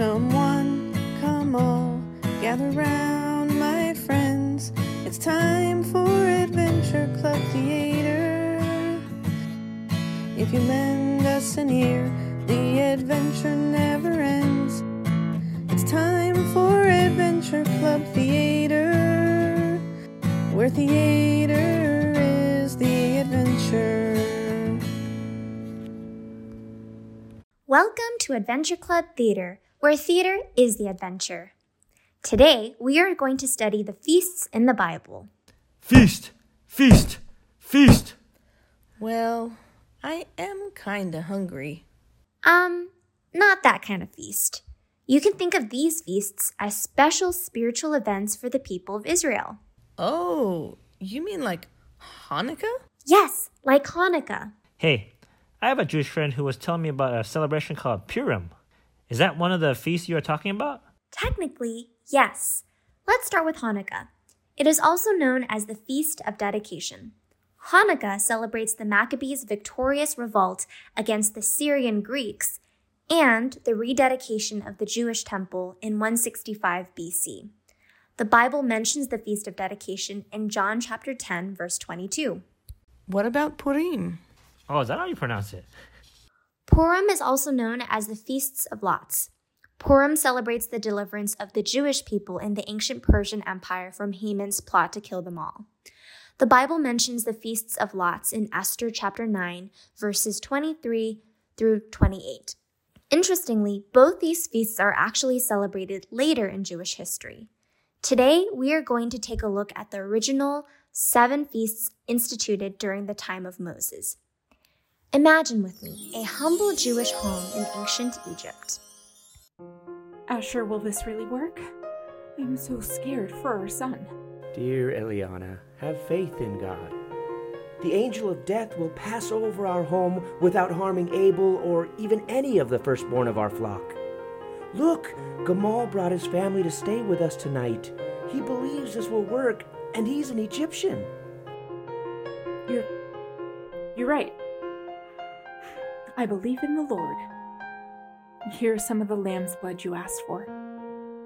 Come one, come all, gather round, my friends. It's time for Adventure Club Theater. If you lend us an ear, the adventure never ends. It's time for Adventure Club Theater, where theater is the adventure. Welcome to Adventure Club Theater, where theater is the adventure. Today, we are going to study the feasts in the Bible. Feast! Feast! Feast! Well, I am kinda hungry. Um, not that kind of feast. You can think of these feasts as special spiritual events for the people of Israel. Oh, you mean like Hanukkah? Yes, like Hanukkah. Hey, I have a Jewish friend who was telling me about a celebration called Purim. Is that one of the feasts you are talking about? Technically, yes. Let's start with Hanukkah. It is also known as the Feast of Dedication. Hanukkah celebrates the Maccabees' victorious revolt against the Syrian Greeks and the rededication of the Jewish temple in 165 BC. The Bible mentions the Feast of Dedication in John chapter 10 verse 22. What about Purim? Oh, is that how you pronounce it? Purim is also known as the Feasts of Lots. Purim celebrates the deliverance of the Jewish people in the ancient Persian Empire from Haman's plot to kill them all. The Bible mentions the Feasts of Lots in Esther chapter 9, verses 23 through 28. Interestingly, both these feasts are actually celebrated later in Jewish history. Today, we are going to take a look at the original seven feasts instituted during the time of Moses. Imagine with me a humble Jewish home in ancient Egypt. Asher, will this really work? I'm so scared for our son. Dear Eliana, have faith in God. The angel of death will pass over our home without harming Abel or even any of the firstborn of our flock. Look, Gamal brought his family to stay with us tonight. He believes this will work, and he's an Egyptian. You're. You're right. I believe in the Lord. Here's some of the lamb's blood you asked for.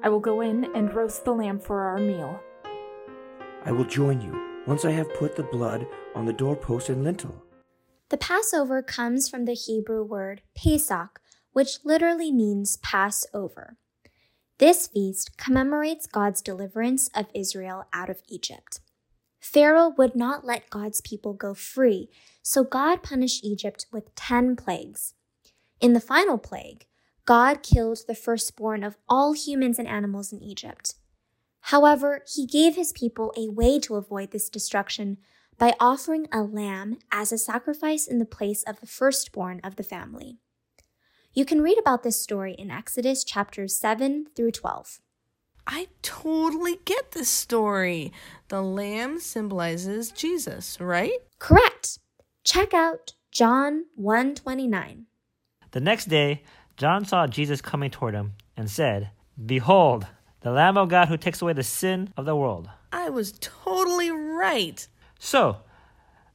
I will go in and roast the lamb for our meal. I will join you once I have put the blood on the doorpost and lintel. The Passover comes from the Hebrew word Pesach, which literally means Passover. This feast commemorates God's deliverance of Israel out of Egypt. Pharaoh would not let God's people go free, so God punished Egypt with 10 plagues. In the final plague, God killed the firstborn of all humans and animals in Egypt. However, he gave his people a way to avoid this destruction by offering a lamb as a sacrifice in the place of the firstborn of the family. You can read about this story in Exodus chapters 7 through 12. I totally get this story. The lamb symbolizes Jesus, right? Correct. Check out John 129. The next day, John saw Jesus coming toward him and said, Behold, the Lamb of God who takes away the sin of the world. I was totally right. So,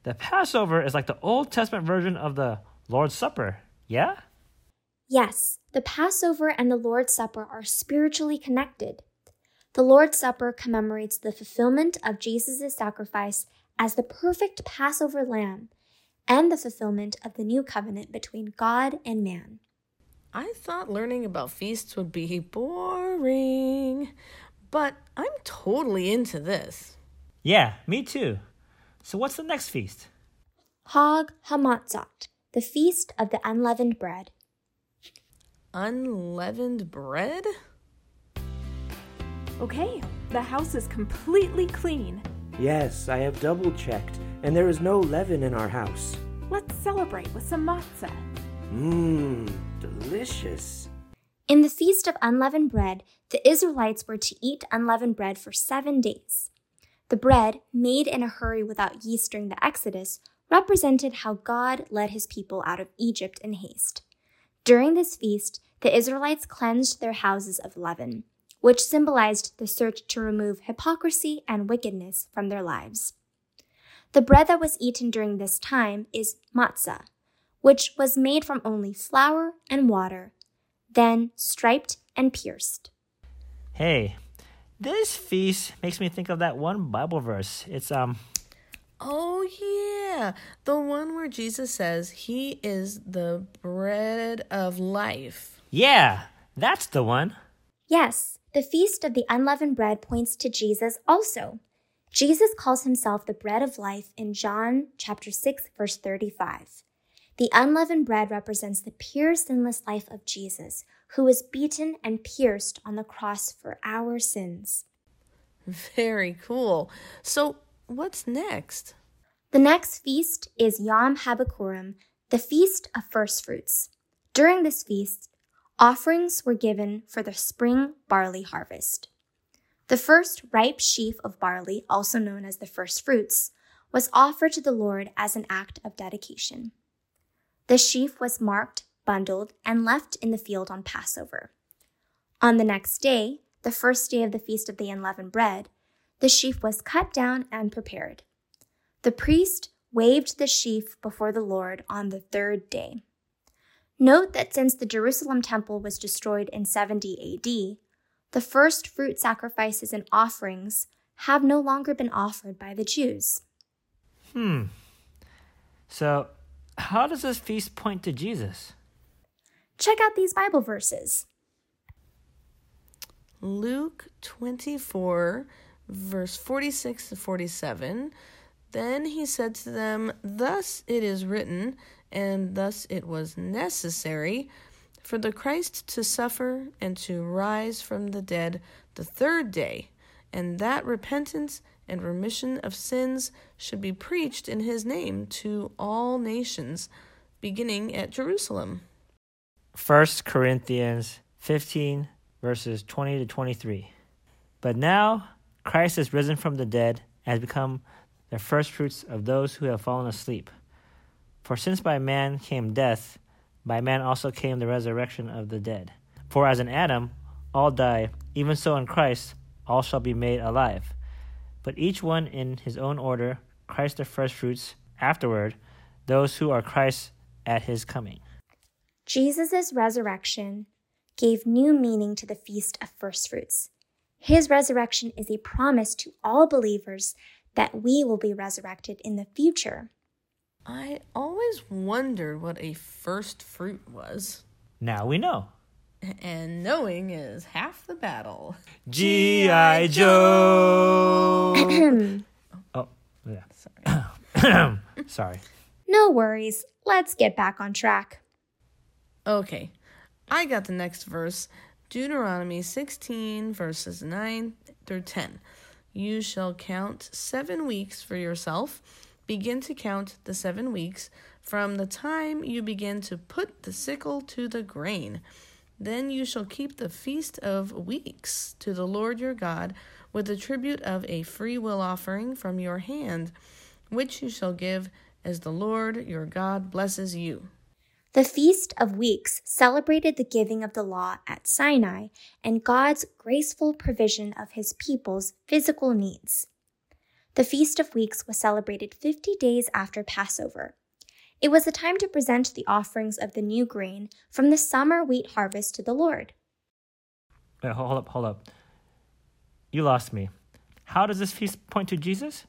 the Passover is like the Old Testament version of the Lord's Supper, yeah? Yes, the Passover and the Lord's Supper are spiritually connected. The Lord's Supper commemorates the fulfillment of Jesus' sacrifice as the perfect Passover lamb and the fulfillment of the new covenant between God and man. I thought learning about feasts would be boring, but I'm totally into this. Yeah, me too. So, what's the next feast? Hag Hamatzot, the feast of the unleavened bread. Unleavened bread? Okay, the house is completely clean. Yes, I have double checked, and there is no leaven in our house. Let's celebrate with some matzah. Mmm, delicious. In the Feast of Unleavened Bread, the Israelites were to eat unleavened bread for seven days. The bread, made in a hurry without yeast during the Exodus, represented how God led his people out of Egypt in haste. During this feast, the Israelites cleansed their houses of leaven, which symbolized the search to remove hypocrisy and wickedness from their lives. The bread that was eaten during this time is matzah, which was made from only flour and water, then striped and pierced. Hey, this feast makes me think of that one Bible verse. It's um Oh, yeah. The one where Jesus says he is the bread of life. yeah, that's the one. Yes, the feast of the unleavened bread points to Jesus also. Jesus calls himself the bread of life in John chapter 6 verse 35. The unleavened bread represents the pure sinless life of Jesus, who was beaten and pierced on the cross for our sins. Very cool. So, what's next? The next feast is Yom HaBikurim, the feast of first fruits. During this feast, offerings were given for the spring barley harvest. The first ripe sheaf of barley, also known as the first fruits, was offered to the Lord as an act of dedication. The sheaf was marked, bundled, and left in the field on Passover. On the next day, the first day of the feast of the unleavened bread, the sheaf was cut down and prepared. The priest waved the sheaf before the Lord on the third day. Note that since the Jerusalem temple was destroyed in 70 AD, the first fruit sacrifices and offerings have no longer been offered by the Jews. Hmm. So, how does this feast point to Jesus? Check out these Bible verses. Luke 24, verse 46 to 47. Then he said to them, Thus it is written, and thus it was necessary for the Christ to suffer and to rise from the dead the third day, and that repentance and remission of sins should be preached in his name to all nations, beginning at Jerusalem. 1 Corinthians 15, verses 20 to 23. But now Christ is risen from the dead and has become the firstfruits of those who have fallen asleep. For since by man came death, by man also came the resurrection of the dead. For as in Adam all die, even so in Christ all shall be made alive. But each one in his own order, Christ the firstfruits, afterward, those who are Christ at his coming. Jesus' resurrection gave new meaning to the Feast of Firstfruits. His resurrection is a promise to all believers that we will be resurrected in the future. I always wondered what a first fruit was. Now we know. And knowing is half the battle. G.I. Joe! oh, yeah. Sorry. Sorry. no worries, let's get back on track. Okay, I got the next verse Deuteronomy 16, verses 9 through 10. You shall count seven weeks for yourself. Begin to count the seven weeks from the time you begin to put the sickle to the grain. Then you shall keep the feast of weeks to the Lord your God with the tribute of a free will offering from your hand, which you shall give as the Lord your God blesses you. The Feast of Weeks celebrated the giving of the law at Sinai and God's graceful provision of his people's physical needs. The Feast of Weeks was celebrated 50 days after Passover. It was a time to present the offerings of the new grain from the summer wheat harvest to the Lord. Wait, hold up, hold up. You lost me. How does this feast point to Jesus?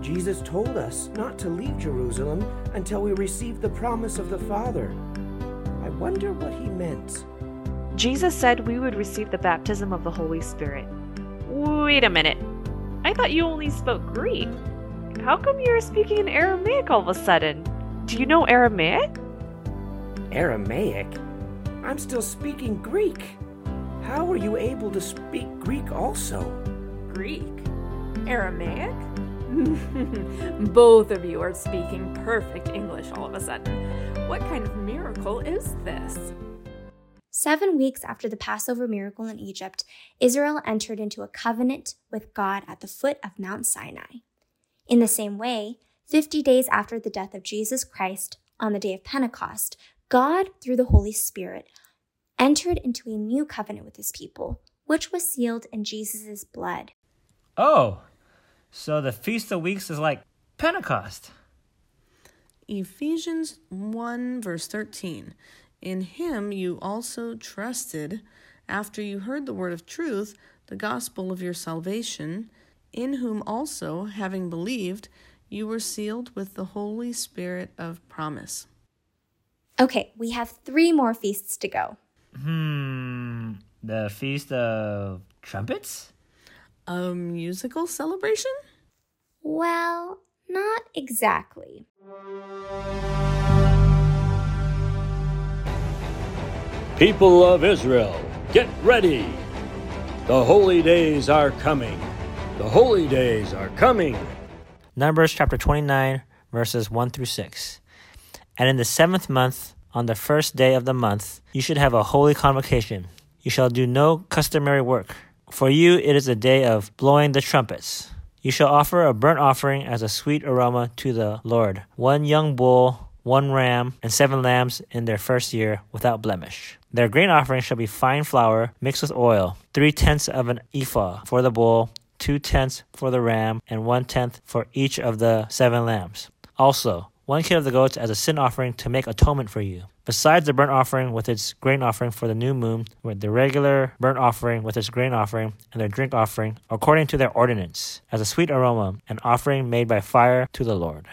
Jesus told us not to leave Jerusalem until we received the promise of the Father. I wonder what he meant. Jesus said we would receive the baptism of the Holy Spirit. Wait a minute. I thought you only spoke Greek. How come you're speaking in Aramaic all of a sudden? Do you know Aramaic? Aramaic? I'm still speaking Greek. How are you able to speak Greek also? Greek? Aramaic? Both of you are speaking perfect English all of a sudden. What kind of miracle is this? Seven weeks after the Passover miracle in Egypt, Israel entered into a covenant with God at the foot of Mount Sinai. In the same way, 50 days after the death of Jesus Christ, on the day of Pentecost, God, through the Holy Spirit, entered into a new covenant with his people, which was sealed in Jesus' blood. Oh, so the Feast of Weeks is like Pentecost. Ephesians 1, verse 13. In him you also trusted, after you heard the word of truth, the gospel of your salvation, in whom also, having believed, you were sealed with the Holy Spirit of promise. Okay, we have three more feasts to go. Hmm. The Feast of Trumpets? A musical celebration? Well, not exactly. People of Israel, get ready! The holy days are coming. The holy days are coming. Numbers chapter 29, verses 1 through 6. And in the seventh month, on the first day of the month, you should have a holy convocation. You shall do no customary work. For you it is a day of blowing the trumpets. You shall offer a burnt offering as a sweet aroma to the Lord one young bull, one ram, and seven lambs in their first year without blemish. Their grain offering shall be fine flour mixed with oil, three tenths of an ephah for the bull, two tenths for the ram, and one tenth for each of the seven lambs. Also, one kid of the goats as a sin offering to make atonement for you. Besides the burnt offering with its grain offering for the new moon, with the regular burnt offering with its grain offering, and their drink offering, according to their ordinance, as a sweet aroma, an offering made by fire to the Lord.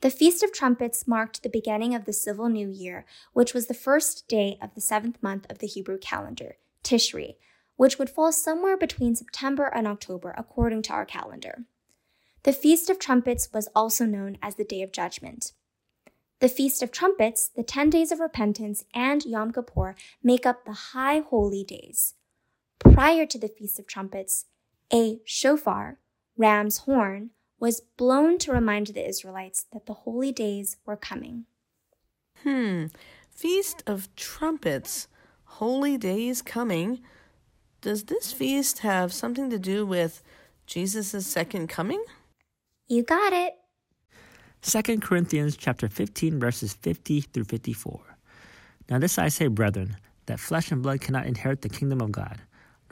The Feast of Trumpets marked the beginning of the civil new year, which was the first day of the seventh month of the Hebrew calendar, Tishri, which would fall somewhere between September and October according to our calendar. The Feast of Trumpets was also known as the Day of Judgment. The Feast of Trumpets, the 10 days of repentance, and Yom Kippur make up the high holy days. Prior to the Feast of Trumpets, a shofar, ram's horn, was blown to remind the Israelites that the holy days were coming. Hmm. Feast of Trumpets. Holy days coming. Does this feast have something to do with Jesus' second coming? You got it. 2 Corinthians chapter 15 verses 50 through 54. Now this I say, brethren, that flesh and blood cannot inherit the kingdom of God,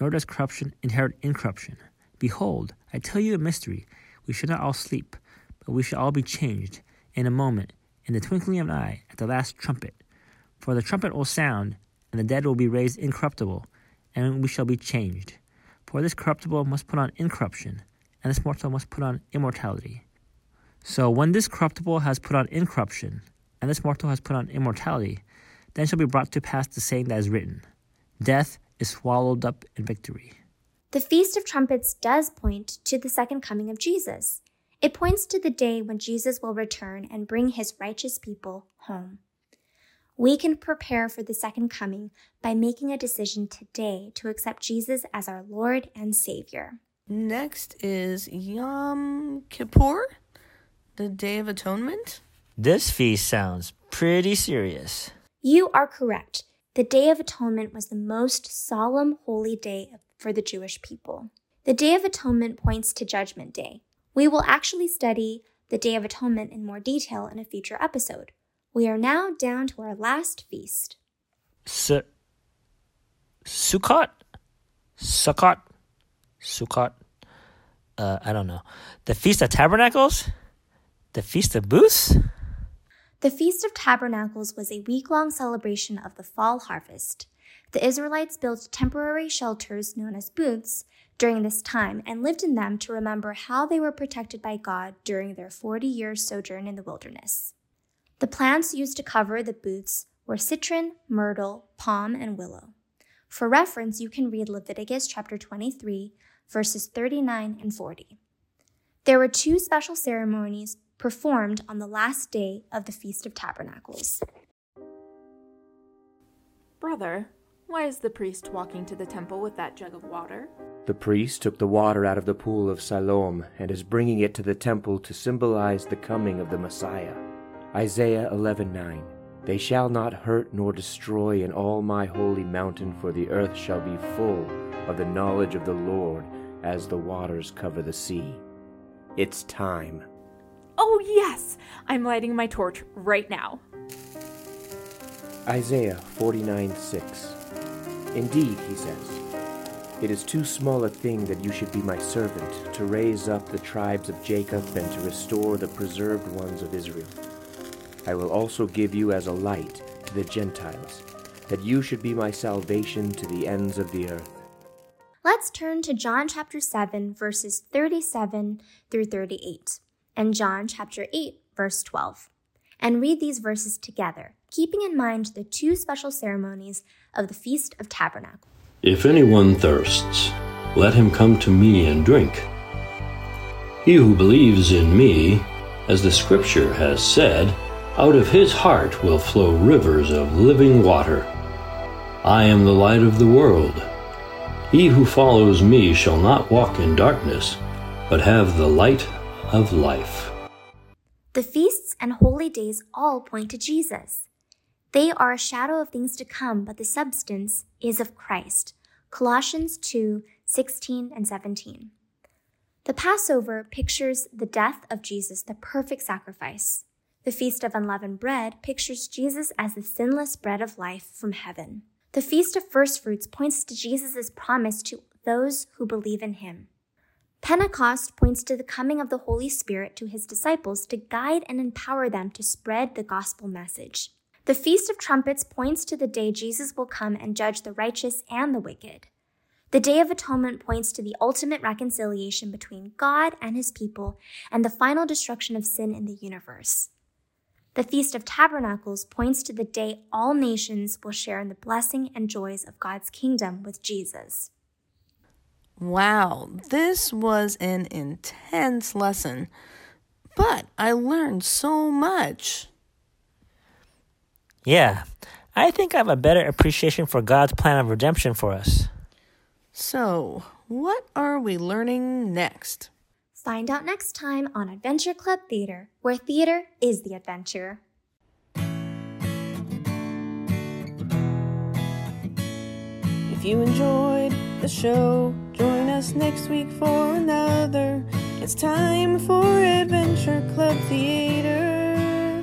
nor does corruption inherit incorruption. Behold, I tell you a mystery. We shall not all sleep, but we shall all be changed in a moment, in the twinkling of an eye, at the last trumpet. For the trumpet will sound, and the dead will be raised incorruptible, and we shall be changed. For this corruptible must put on incorruption, and this mortal must put on immortality. So when this corruptible has put on incorruption, and this mortal has put on immortality, then shall be brought to pass the saying that is written Death is swallowed up in victory. The Feast of Trumpets does point to the second coming of Jesus. It points to the day when Jesus will return and bring his righteous people home. We can prepare for the second coming by making a decision today to accept Jesus as our Lord and Savior. Next is Yom Kippur, the Day of Atonement. This feast sounds pretty serious. You are correct. The Day of Atonement was the most solemn holy day for the Jewish people. The Day of Atonement points to Judgment Day. We will actually study the Day of Atonement in more detail in a future episode. We are now down to our last feast. Su- Sukkot? Sukkot? Sukkot? Uh, I don't know. The Feast of Tabernacles? The Feast of Booths? The Feast of Tabernacles was a week long celebration of the fall harvest. The Israelites built temporary shelters known as booths during this time and lived in them to remember how they were protected by God during their 40 year sojourn in the wilderness. The plants used to cover the booths were citron, myrtle, palm, and willow. For reference, you can read Leviticus chapter 23, verses 39 and 40. There were two special ceremonies performed on the last day of the Feast of Tabernacles. Brother, why is the priest walking to the temple with that jug of water? The priest took the water out of the pool of Siloam and is bringing it to the temple to symbolize the coming of the Messiah. Isaiah 11:9 They shall not hurt nor destroy in all my holy mountain for the earth shall be full of the knowledge of the Lord as the waters cover the sea. It's time. Oh, yes! I'm lighting my torch right now. Isaiah 49:6 Indeed, he says, it is too small a thing that you should be my servant to raise up the tribes of Jacob and to restore the preserved ones of Israel. I will also give you as a light to the Gentiles, that you should be my salvation to the ends of the earth. Let's turn to John chapter 7, verses 37 through 38, and John chapter 8, verse 12, and read these verses together, keeping in mind the two special ceremonies of the Feast of Tabernacles. If anyone thirsts, let him come to me and drink. He who believes in me, as the scripture has said, out of his heart will flow rivers of living water. I am the light of the world. He who follows me shall not walk in darkness, but have the light of life. The feasts and holy days all point to Jesus. They are a shadow of things to come, but the substance is of Christ. Colossians 2 16 and 17. The Passover pictures the death of Jesus, the perfect sacrifice. The Feast of Unleavened Bread pictures Jesus as the sinless bread of life from heaven. The Feast of First Fruits points to Jesus' promise to those who believe in him. Pentecost points to the coming of the Holy Spirit to his disciples to guide and empower them to spread the gospel message. The Feast of Trumpets points to the day Jesus will come and judge the righteous and the wicked. The Day of Atonement points to the ultimate reconciliation between God and his people and the final destruction of sin in the universe. The Feast of Tabernacles points to the day all nations will share in the blessing and joys of God's kingdom with Jesus. Wow, this was an intense lesson, but I learned so much. Yeah, I think I have a better appreciation for God's plan of redemption for us. So, what are we learning next? Find out next time on Adventure Club Theater, where theater is the adventure. If you enjoyed the show, join us next week for another. It's time for Adventure Club Theater.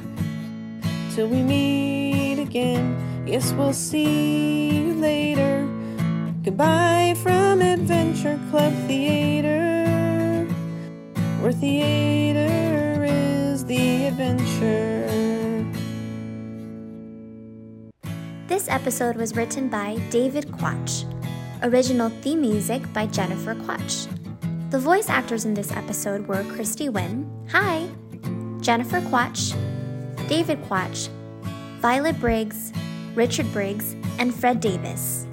Till we meet again, yes, we'll see you later. Goodbye from Adventure Club Theater, where theater is the adventure. This episode was written by David Quach. Original theme music by Jennifer Quach. The voice actors in this episode were Christy Wynn, hi, Jennifer Quach, David Quach, Violet Briggs, Richard Briggs, and Fred Davis.